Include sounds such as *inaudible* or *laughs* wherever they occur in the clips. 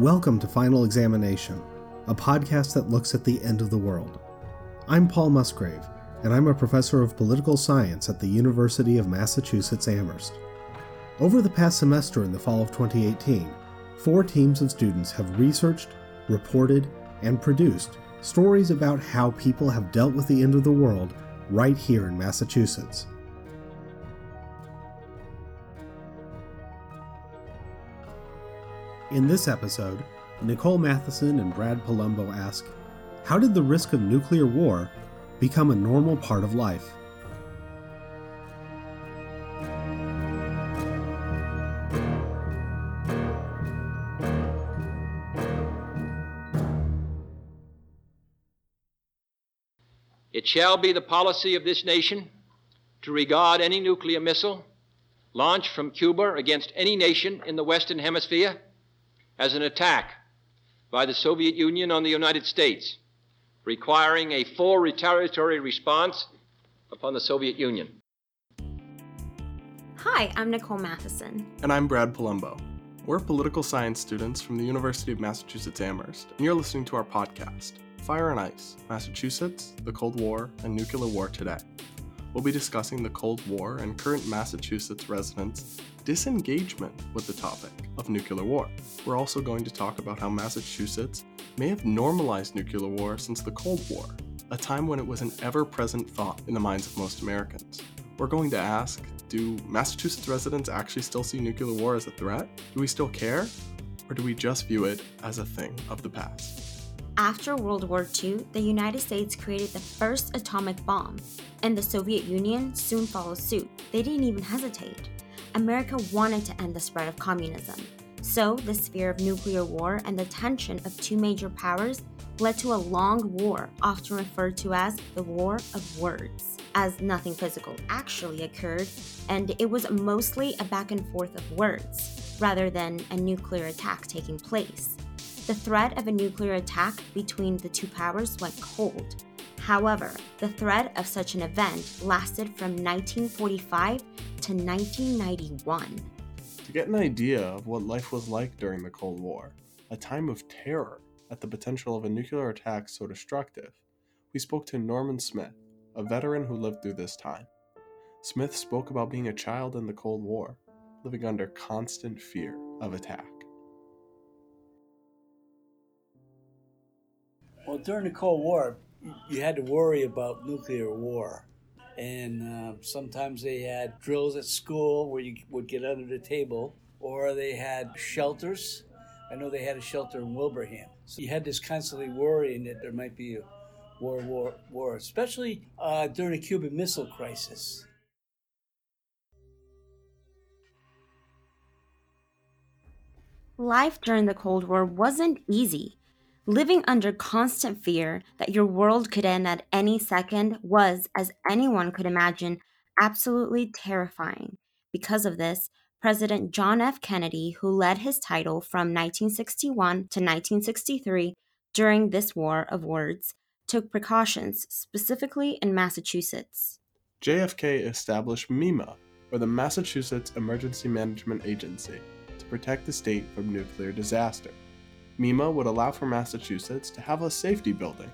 Welcome to Final Examination, a podcast that looks at the end of the world. I'm Paul Musgrave, and I'm a professor of political science at the University of Massachusetts Amherst. Over the past semester in the fall of 2018, four teams of students have researched, reported, and produced stories about how people have dealt with the end of the world right here in Massachusetts. In this episode, Nicole Matheson and Brad Palumbo ask How did the risk of nuclear war become a normal part of life? It shall be the policy of this nation to regard any nuclear missile launched from Cuba against any nation in the Western Hemisphere as an attack by the Soviet Union on the United States, requiring a full retaliatory response upon the Soviet Union. Hi, I'm Nicole Matheson. And I'm Brad Palumbo. We're political science students from the University of Massachusetts Amherst, and you're listening to our podcast, Fire and Ice Massachusetts, the Cold War, and Nuclear War Today. We'll be discussing the Cold War and current Massachusetts residents' disengagement with the topic of nuclear war. We're also going to talk about how Massachusetts may have normalized nuclear war since the Cold War, a time when it was an ever present thought in the minds of most Americans. We're going to ask do Massachusetts residents actually still see nuclear war as a threat? Do we still care? Or do we just view it as a thing of the past? After World War II, the United States created the first atomic bomb, and the Soviet Union soon followed suit. They didn't even hesitate. America wanted to end the spread of communism. So, this fear of nuclear war and the tension of two major powers led to a long war, often referred to as the War of Words, as nothing physical actually occurred, and it was mostly a back and forth of words, rather than a nuclear attack taking place. The threat of a nuclear attack between the two powers went cold. However, the threat of such an event lasted from 1945 to 1991. To get an idea of what life was like during the Cold War, a time of terror at the potential of a nuclear attack so destructive, we spoke to Norman Smith, a veteran who lived through this time. Smith spoke about being a child in the Cold War, living under constant fear of attack. Well, during the Cold War, you had to worry about nuclear war. And uh, sometimes they had drills at school where you would get under the table, or they had shelters. I know they had a shelter in Wilbraham. So you had this constantly worrying that there might be a war, war, war, especially uh, during the Cuban Missile Crisis. Life during the Cold War wasn't easy. Living under constant fear that your world could end at any second was, as anyone could imagine, absolutely terrifying. Because of this, President John F. Kennedy, who led his title from 1961 to 1963 during this war of words, took precautions, specifically in Massachusetts. JFK established MEMA, or the Massachusetts Emergency Management Agency, to protect the state from nuclear disaster. MEMA would allow for Massachusetts to have a safety building.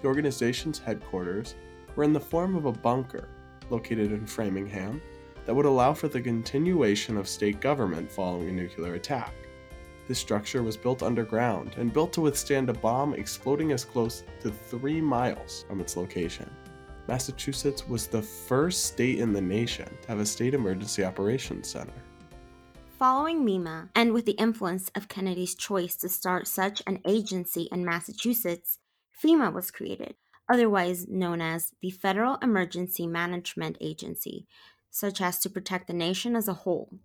The organization's headquarters were in the form of a bunker located in Framingham that would allow for the continuation of state government following a nuclear attack. This structure was built underground and built to withstand a bomb exploding as close to three miles from its location. Massachusetts was the first state in the nation to have a state emergency operations center. Following MEMA, and with the influence of Kennedy's choice to start such an agency in Massachusetts, FEMA was created, otherwise known as the Federal Emergency Management Agency, such as to protect the nation as a whole.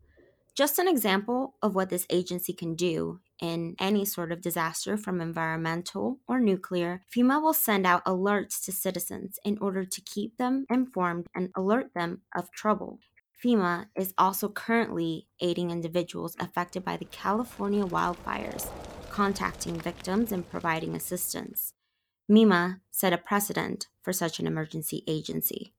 Just an example of what this agency can do in any sort of disaster from environmental or nuclear, FEMA will send out alerts to citizens in order to keep them informed and alert them of trouble. FEMA is also currently aiding individuals affected by the California wildfires, contacting victims and providing assistance. MEMA set a precedent for such an emergency agency.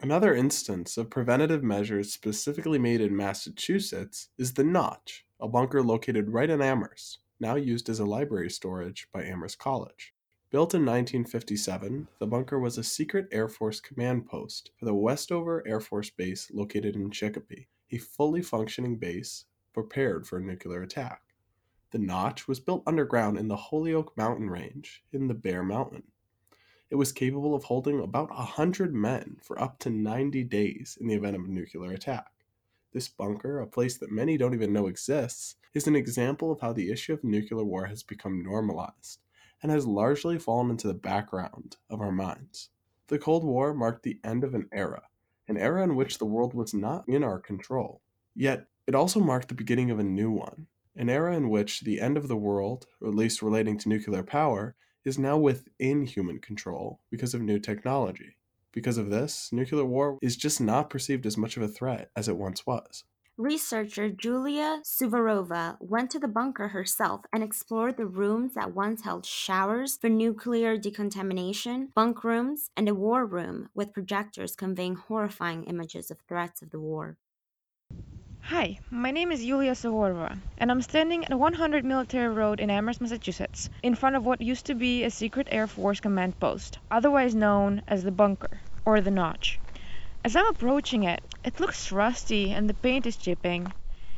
Another instance of preventative measures specifically made in Massachusetts is the Notch, a bunker located right in Amherst, now used as a library storage by Amherst College. Built in 1957, the bunker was a secret Air Force command post for the Westover Air Force Base located in Chicopee, a fully functioning base prepared for a nuclear attack. The notch was built underground in the Holyoke Mountain Range in the Bear Mountain. It was capable of holding about 100 men for up to 90 days in the event of a nuclear attack. This bunker, a place that many don't even know exists, is an example of how the issue of nuclear war has become normalized and has largely fallen into the background of our minds. The Cold War marked the end of an era, an era in which the world was not in our control. Yet, it also marked the beginning of a new one, an era in which the end of the world, or at least relating to nuclear power, is now within human control because of new technology. Because of this, nuclear war is just not perceived as much of a threat as it once was. Researcher Julia Suvorova went to the bunker herself and explored the rooms that once held showers for nuclear decontamination, bunk rooms, and a war room with projectors conveying horrifying images of threats of the war. Hi, my name is Yulia Suvorova, and I'm standing at 100 Military Road in Amherst, Massachusetts, in front of what used to be a secret Air Force command post, otherwise known as the bunker, or the notch. As I'm approaching it, it looks rusty and the paint is chipping.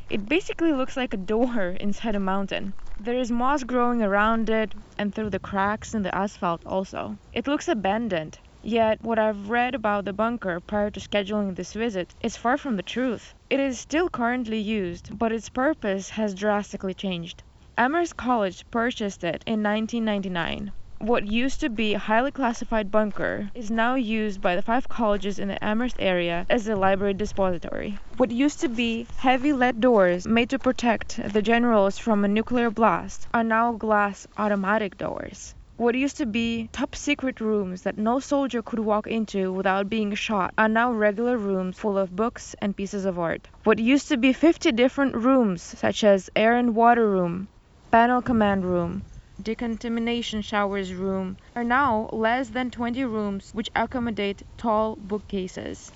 It basically looks like a door *laughs* inside a mountain. There is moss growing around it and through the cracks in the asphalt also. It looks abandoned. Yet, what I've read about the bunker prior to scheduling this visit is far from the truth. It is still currently used, but its purpose has drastically changed. Amherst College purchased it in 1999. What used to be a highly classified bunker is now used by the five colleges in the Amherst area as a library depository. What used to be heavy lead doors made to protect the generals from a nuclear blast are now glass automatic doors. What used to be top secret rooms that no soldier could walk into without being shot are now regular rooms full of books and pieces of art. What used to be 50 different rooms, such as air and water room, panel command room, decontamination showers room are now less than 20 rooms which accommodate tall bookcases.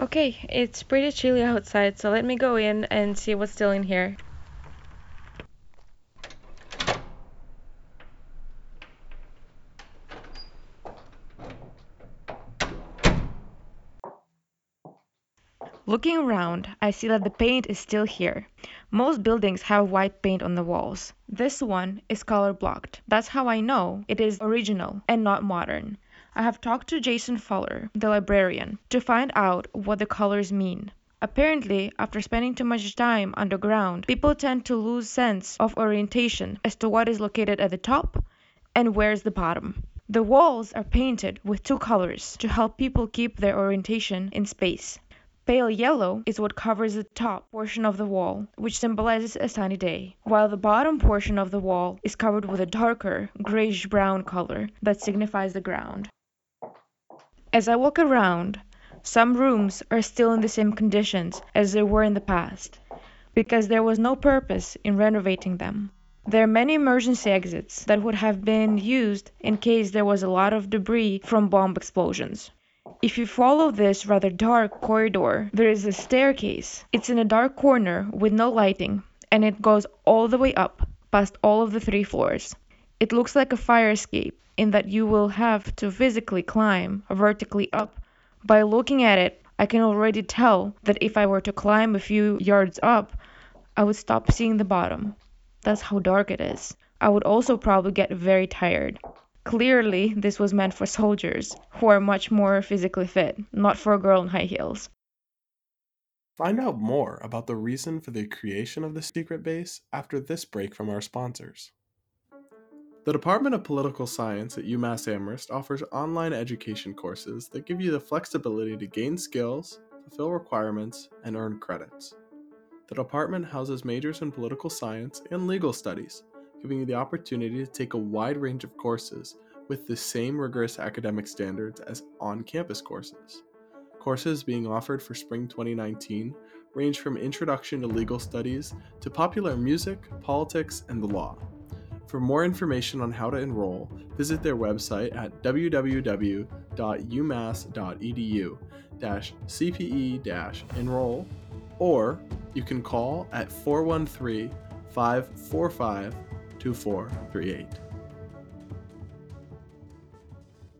Okay, it's pretty chilly outside, so let me go in and see what's still in here. Looking around, I see that the paint is still here. Most buildings have white paint on the walls. This one is color blocked. That's how I know it is original and not modern. I have talked to Jason Fuller, the librarian, to find out what the colors mean. Apparently, after spending too much time underground, people tend to lose sense of orientation as to what is located at the top and where's the bottom. The walls are painted with two colors to help people keep their orientation in space. Pale yellow is what covers the top portion of the wall, which symbolizes a sunny day, while the bottom portion of the wall is covered with a darker grayish brown color that signifies the ground. As I walk around, some rooms are still in the same conditions as they were in the past, because there was no purpose in renovating them. There are many emergency exits that would have been used in case there was a lot of debris from bomb explosions. If you follow this rather dark corridor, there is a staircase. It's in a dark corner with no lighting, and it goes all the way up, past all of the three floors. It looks like a fire escape in that you will have to physically climb vertically up. By looking at it, I can already tell that if I were to climb a few yards up, I would stop seeing the bottom. That's how dark it is. I would also probably get very tired. Clearly, this was meant for soldiers, who are much more physically fit, not for a girl in high heels. Find out more about the reason for the creation of the secret base after this break from our sponsors. The Department of Political Science at UMass Amherst offers online education courses that give you the flexibility to gain skills, fulfill requirements, and earn credits. The department houses majors in political science and legal studies giving you the opportunity to take a wide range of courses with the same rigorous academic standards as on campus courses. Courses being offered for spring 2019 range from introduction to legal studies to popular music, politics, and the law. For more information on how to enroll, visit their website at www.umass.edu cpe enroll, or you can call at 413 545 2438.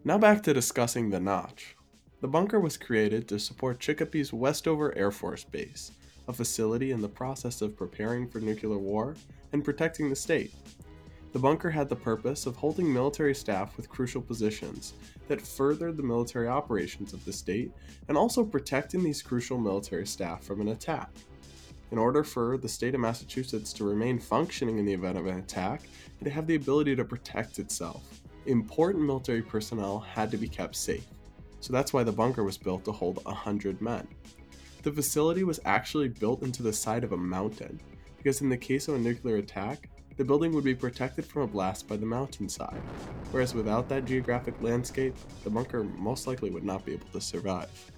Now back to discussing the Notch. The bunker was created to support Chicopee Westover Air Force Base, a facility in the process of preparing for nuclear war and protecting the state. The bunker had the purpose of holding military staff with crucial positions that furthered the military operations of the state and also protecting these crucial military staff from an attack. In order for the state of Massachusetts to remain functioning in the event of an attack and to have the ability to protect itself, important military personnel had to be kept safe. So that's why the bunker was built to hold 100 men. The facility was actually built into the side of a mountain, because in the case of a nuclear attack, the building would be protected from a blast by the mountainside, whereas without that geographic landscape, the bunker most likely would not be able to survive.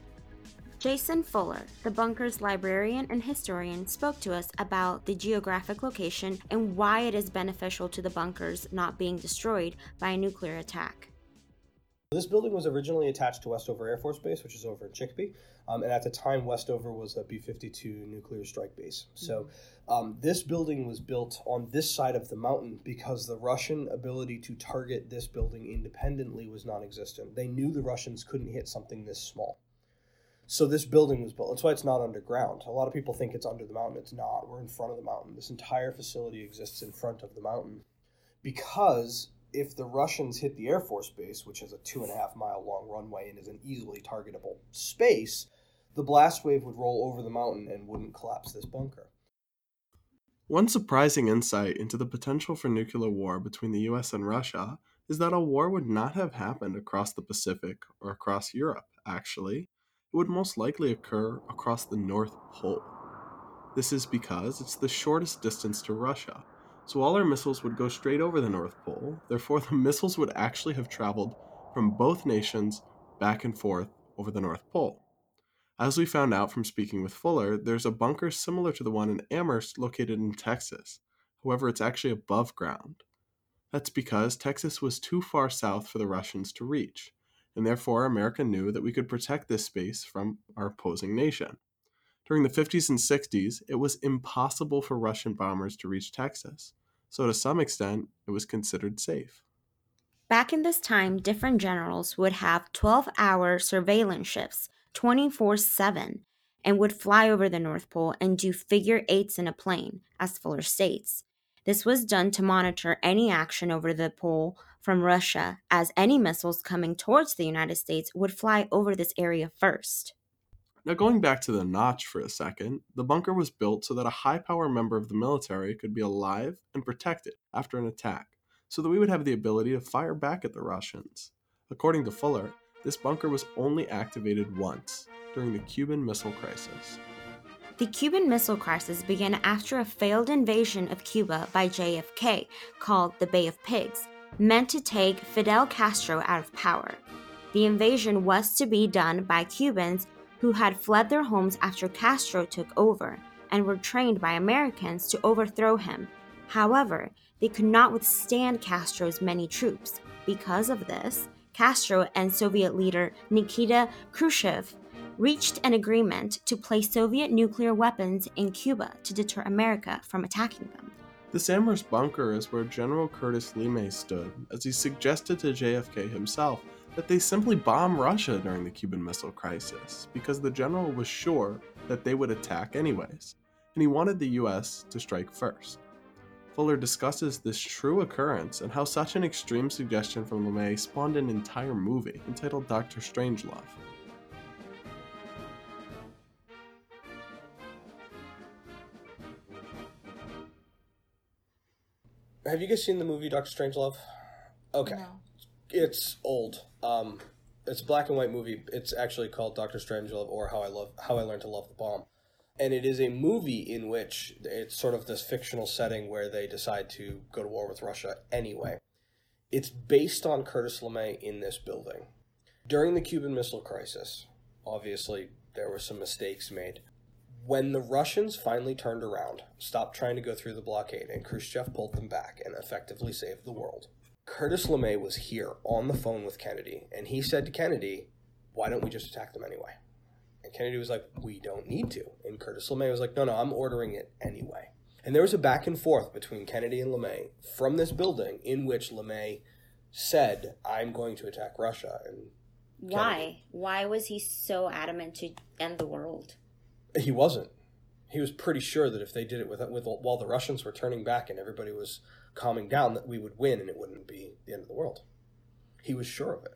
Jason Fuller, the bunker's librarian and historian, spoke to us about the geographic location and why it is beneficial to the bunkers not being destroyed by a nuclear attack. This building was originally attached to Westover Air Force Base, which is over in Chicopee. Um, and at the time, Westover was a B 52 nuclear strike base. So um, this building was built on this side of the mountain because the Russian ability to target this building independently was non existent. They knew the Russians couldn't hit something this small. So this building was built. That's why it's not underground. A lot of people think it's under the mountain. It's not. We're in front of the mountain. This entire facility exists in front of the mountain because if the Russians hit the Air Force Base, which has a two and a half mile long runway and is an easily targetable space, the blast wave would roll over the mountain and wouldn't collapse this bunker. One surprising insight into the potential for nuclear war between the US and Russia is that a war would not have happened across the Pacific or across Europe, actually. It would most likely occur across the North Pole. This is because it's the shortest distance to Russia, so all our missiles would go straight over the North Pole. Therefore, *laughs* the missiles would actually have traveled from both nations back and forth over the North Pole. As we found out from speaking with Fuller, there's a bunker similar to the one in Amherst located in Texas. However, it's actually above ground. That's because Texas was too far south for the Russians to reach, and therefore America knew that we could protect this space from our opposing nation. During the 50s and 60s, it was impossible for Russian bombers to reach Texas, so to some extent, it was considered safe. Back in this time, different generals would have 12 hour surveillance shifts 24 7 and would fly over the North Pole and do figure eights in a plane, as Fuller states. This was done to monitor any action over the pole from Russia, as any missiles coming towards the United States would fly over this area first. Now, going back to the notch for a second, the bunker was built so that a high power member of the military could be alive and protected after an attack, so that we would have the ability to fire back at the Russians. According to Fuller, this bunker was only activated once during the Cuban Missile Crisis. The Cuban Missile Crisis began after a failed invasion of Cuba by JFK called the Bay of Pigs, meant to take Fidel Castro out of power. The invasion was to be done by Cubans who had fled their homes after Castro took over and were trained by Americans to overthrow him. However, they could not withstand Castro's many troops. Because of this, Castro and Soviet leader Nikita Khrushchev reached an agreement to place Soviet nuclear weapons in Cuba to deter America from attacking them. The Amherst bunker is where General Curtis LeMay stood, as he suggested to JFK himself that they simply bomb Russia during the Cuban Missile Crisis, because the general was sure that they would attack anyways, and he wanted the US to strike first. Fuller discusses this true occurrence and how such an extreme suggestion from LeMay spawned an entire movie entitled Doctor Strangelove. Have you guys seen the movie Doctor Strangelove? Okay. No. It's old. Um, it's a black and white movie. It's actually called Doctor Strangelove or How I Love How I Learned to Love the Bomb. And it is a movie in which it's sort of this fictional setting where they decide to go to war with Russia anyway. It's based on Curtis LeMay in this building. During the Cuban Missile Crisis, obviously there were some mistakes made. When the Russians finally turned around, stopped trying to go through the blockade, and Khrushchev pulled them back and effectively saved the world, Curtis LeMay was here on the phone with Kennedy, and he said to Kennedy, Why don't we just attack them anyway? And Kennedy was like, We don't need to. And Curtis LeMay was like, No, no, I'm ordering it anyway. And there was a back and forth between Kennedy and LeMay from this building in which LeMay said, I'm going to attack Russia. And Why? Kennedy- Why was he so adamant to end the world? He wasn't. He was pretty sure that if they did it with, with while the Russians were turning back and everybody was calming down, that we would win and it wouldn't be the end of the world. He was sure of it.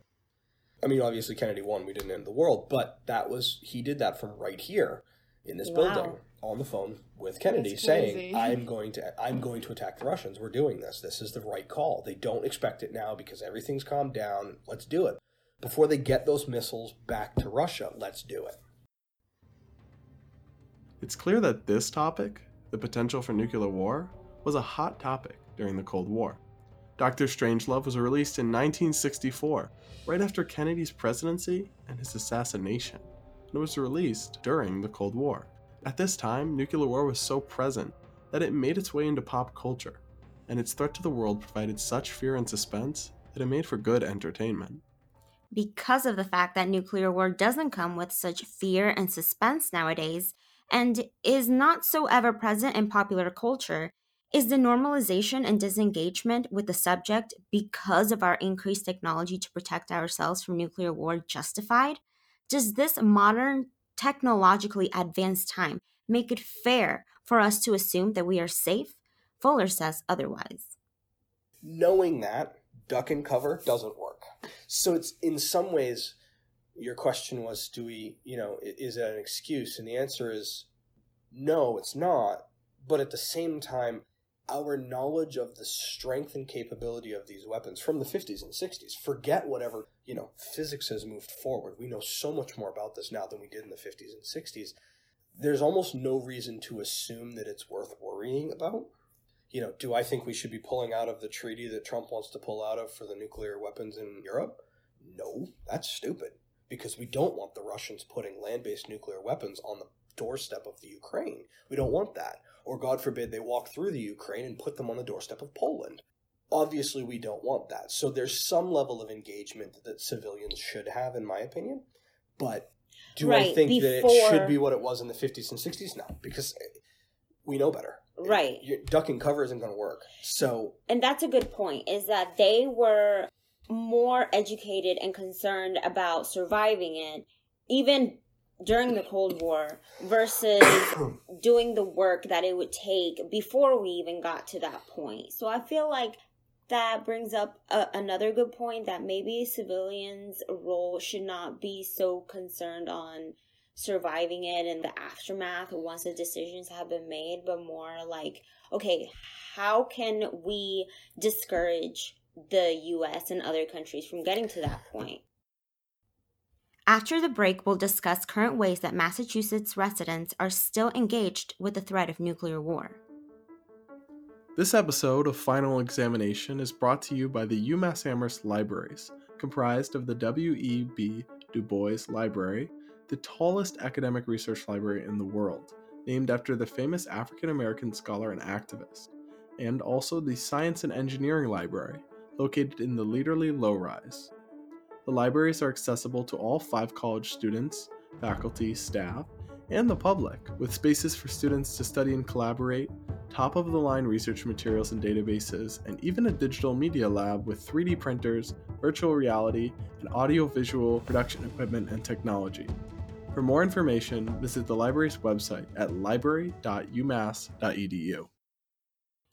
I mean, obviously Kennedy won. We didn't end the world, but that was he did that from right here in this Wow. building on the phone with Kennedy, saying, "I'm going to I'm going to attack the Russians. We're doing this. This is the right call. They don't expect it now because everything's calmed down. Let's do it before they get those missiles back to Russia. Let's do it." It's clear that this topic, the potential for nuclear war, was a hot topic during the Cold War. Dr. Strangelove was released in 1964, right after Kennedy's presidency and his assassination, and was released during the Cold War. At this time, nuclear war was so present that it made its way into pop culture, and its threat to the world provided such fear and suspense that it made for good entertainment. Because of the fact that nuclear war doesn't come with such fear and suspense nowadays, and is not so ever present in popular culture, is the normalization and disengagement with the subject because of our increased technology to protect ourselves from nuclear war justified? Does this modern, technologically advanced time make it fair for us to assume that we are safe? Fuller says otherwise. knowing that duck and cover doesn't work. So it's in some ways your question was do we, you know, is it an excuse? And the answer is no, it's not. But at the same time, our knowledge of the strength and capability of these weapons from the 50s and 60s, forget whatever, you know, physics has moved forward. We know so much more about this now than we did in the 50s and 60s. There's almost no reason to assume that it's worth worrying about you know, do I think we should be pulling out of the treaty that Trump wants to pull out of for the nuclear weapons in Europe? No, that's stupid because we don't want the Russians putting land based nuclear weapons on the doorstep of the Ukraine. We don't want that. Or, God forbid, they walk through the Ukraine and put them on the doorstep of Poland. Obviously, we don't want that. So, there's some level of engagement that civilians should have, in my opinion. But do I Right, think that it should be what it was in the 50s and 60s? No, because eh, we know better. Right. Your duck and cover isn't going to work. So and that's a good point is that they were more educated and concerned about surviving it even during the cold war versus *coughs* doing the work that it would take before we even got to that point. So i feel like that brings up a, another good point that maybe civilians role should not be so concerned on surviving it and the aftermath once the decisions have been made but more like okay how can we discourage the US and other countries from getting to that point? After the break, we'll discuss current ways that Massachusetts residents are still engaged with the threat of nuclear war. This episode of Final Examination is brought to you by the UMass Amherst Libraries, comprised of the W.E.B. Du Bois Library, the tallest academic research library in the world, named after the famous African American scholar and activist, and also the Science and Engineering Library, located in the Lederle Low Rise. The libraries are accessible to all five college students, faculty, staff, and the public, with spaces for students to study and collaborate, top of the line research materials and databases, and even a digital media lab with 3D printers, virtual reality, and audiovisual production equipment and technology. For more information, visit the library's website at library.umass.edu.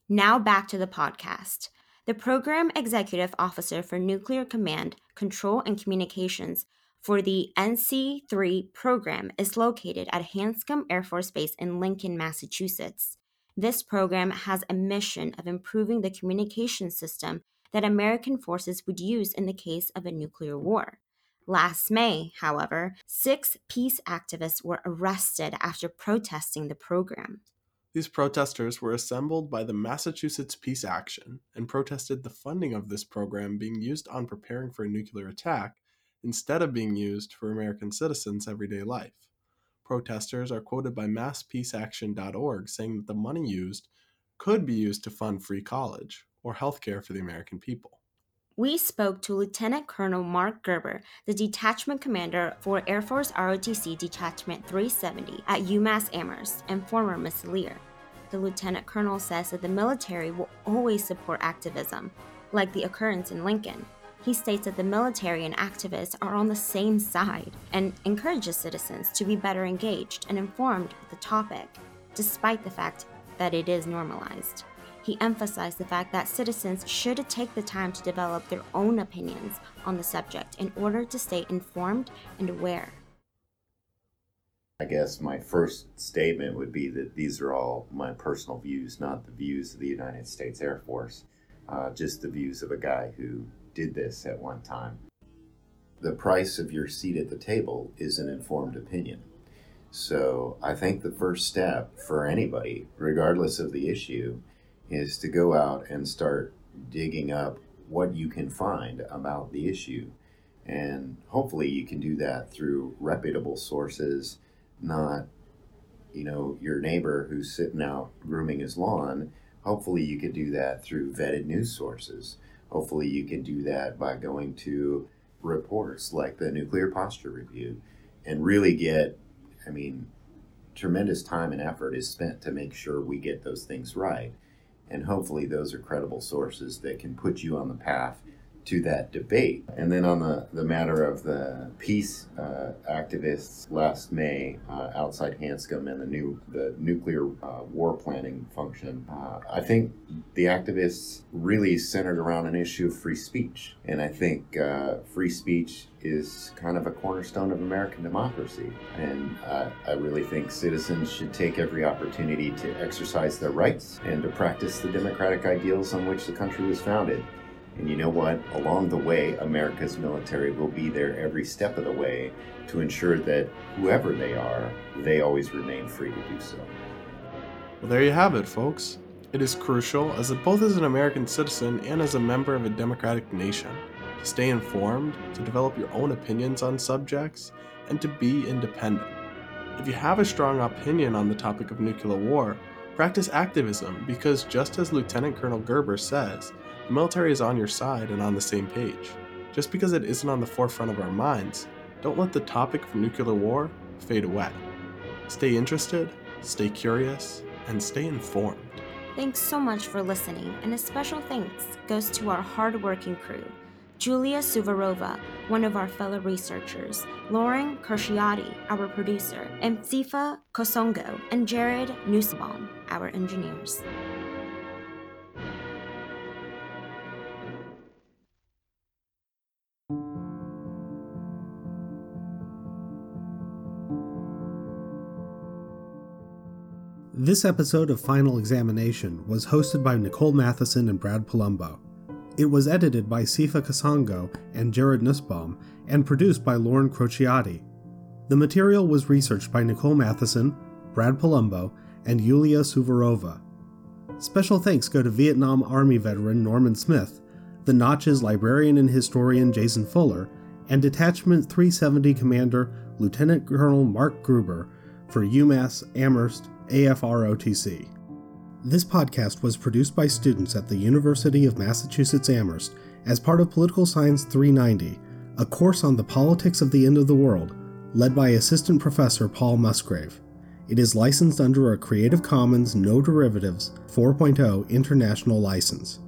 Now back to the podcast. The Program Executive Officer for Nuclear Command, Control, and Communications for the NC 3 program is located at Hanscom Air Force Base in Lincoln, Massachusetts. This program has a mission of improving the communication system that American forces would use in the case of a nuclear war. Last May, however, six peace activists were arrested after protesting the program. These protesters were assembled by the Massachusetts Peace Action and protested the funding of this program being used on preparing for a nuclear attack instead of being used for American citizens' everyday life. Protesters are quoted by masspeaceaction.org saying that the money used could be used to fund free college or health care for the American people. We spoke to Lieutenant Colonel Mark Gerber, the detachment commander for Air Force ROTC Detachment 370 at UMass Amherst and former missileer. the lieutenant colonel says that the military will always support activism, like the occurrence in Lincoln. He states that the military and activists are on the same side and encourages citizens to be better engaged and informed with the topic, despite the fact that it is normalized. He emphasized the fact that citizens should take the time to develop their own opinions on the subject in order to stay informed and aware. I guess my first statement would be that these are all my personal views, not the views of the United States Air Force, uh, just the views of a guy who did this at one time. The price of your seat at the table is an informed opinion. So I think the first step for anybody, regardless of the issue, is to go out and start digging up what you can find about the issue. And hopefully you can do that through reputable sources, not, you know, your neighbor who's sitting out grooming his lawn. Hopefully you could do that through vetted news sources. Hopefully you can do that by going to reports like the Nuclear Posture Review and really get, I mean, tremendous time and effort is spent to make sure we get those things right and hopefully those are credible sources that can put you on the path to that debate. And then on the, the matter of the peace uh, activists last May uh, outside Hanscom and the new the nuclear uh, war planning function, uh, I think the activists really centered around an issue of free speech. And I think uh, free speech is kind of a cornerstone of American democracy. And I really think citizens should take every opportunity to exercise their rights and to practice the democratic ideals on which the country was founded. And you know what? Along the way, America's military will be there every step of the way to ensure that whoever they are, they always remain free to do so. Well, there you have it, folks. It is crucial, as both as an American citizen and as a member of a democratic nation, to stay informed, to develop your own opinions on subjects, and to be independent. If you have a strong opinion on the topic of nuclear war, practice activism because, just as Lieutenant Colonel Gerber says, the military is on your side and on the same page. Just because it isn't on the forefront of our minds, don't let the topic of nuclear war fade away. Stay interested, stay curious, and stay informed. Thanks so much for listening, and a special thanks goes to our hardworking crew Julia Suvarova, one of our fellow researchers, Lauren Kershiati, our producer, and Sifa Kasongo and Jared Nussbaum, our engineers. This episode of Final Examination was hosted by Nicole Matheson and Brad Palumbo. It was edited by Sifa Kasongo and Jared Nussbaum and produced by Lauren Crociati. The material was researched by Nicole Matheson, Brad Palumbo, and Yulia Suvarova. Special thanks go to Vietnam Army veteran Norman Smith, the Notch's librarian and historian Jason Fuller, and Detachment 370 Commander Lieutenant Colonel Mark Gruber for UMass Amherst AFROTC. This podcast was produced by students at the University of Massachusetts Amherst as part of Political Science 390, a course on the politics of the end of the world, led by Assistant Professor Paul Musgrave. It is licensed under a Creative Commons No Derivatives 4.0 international license.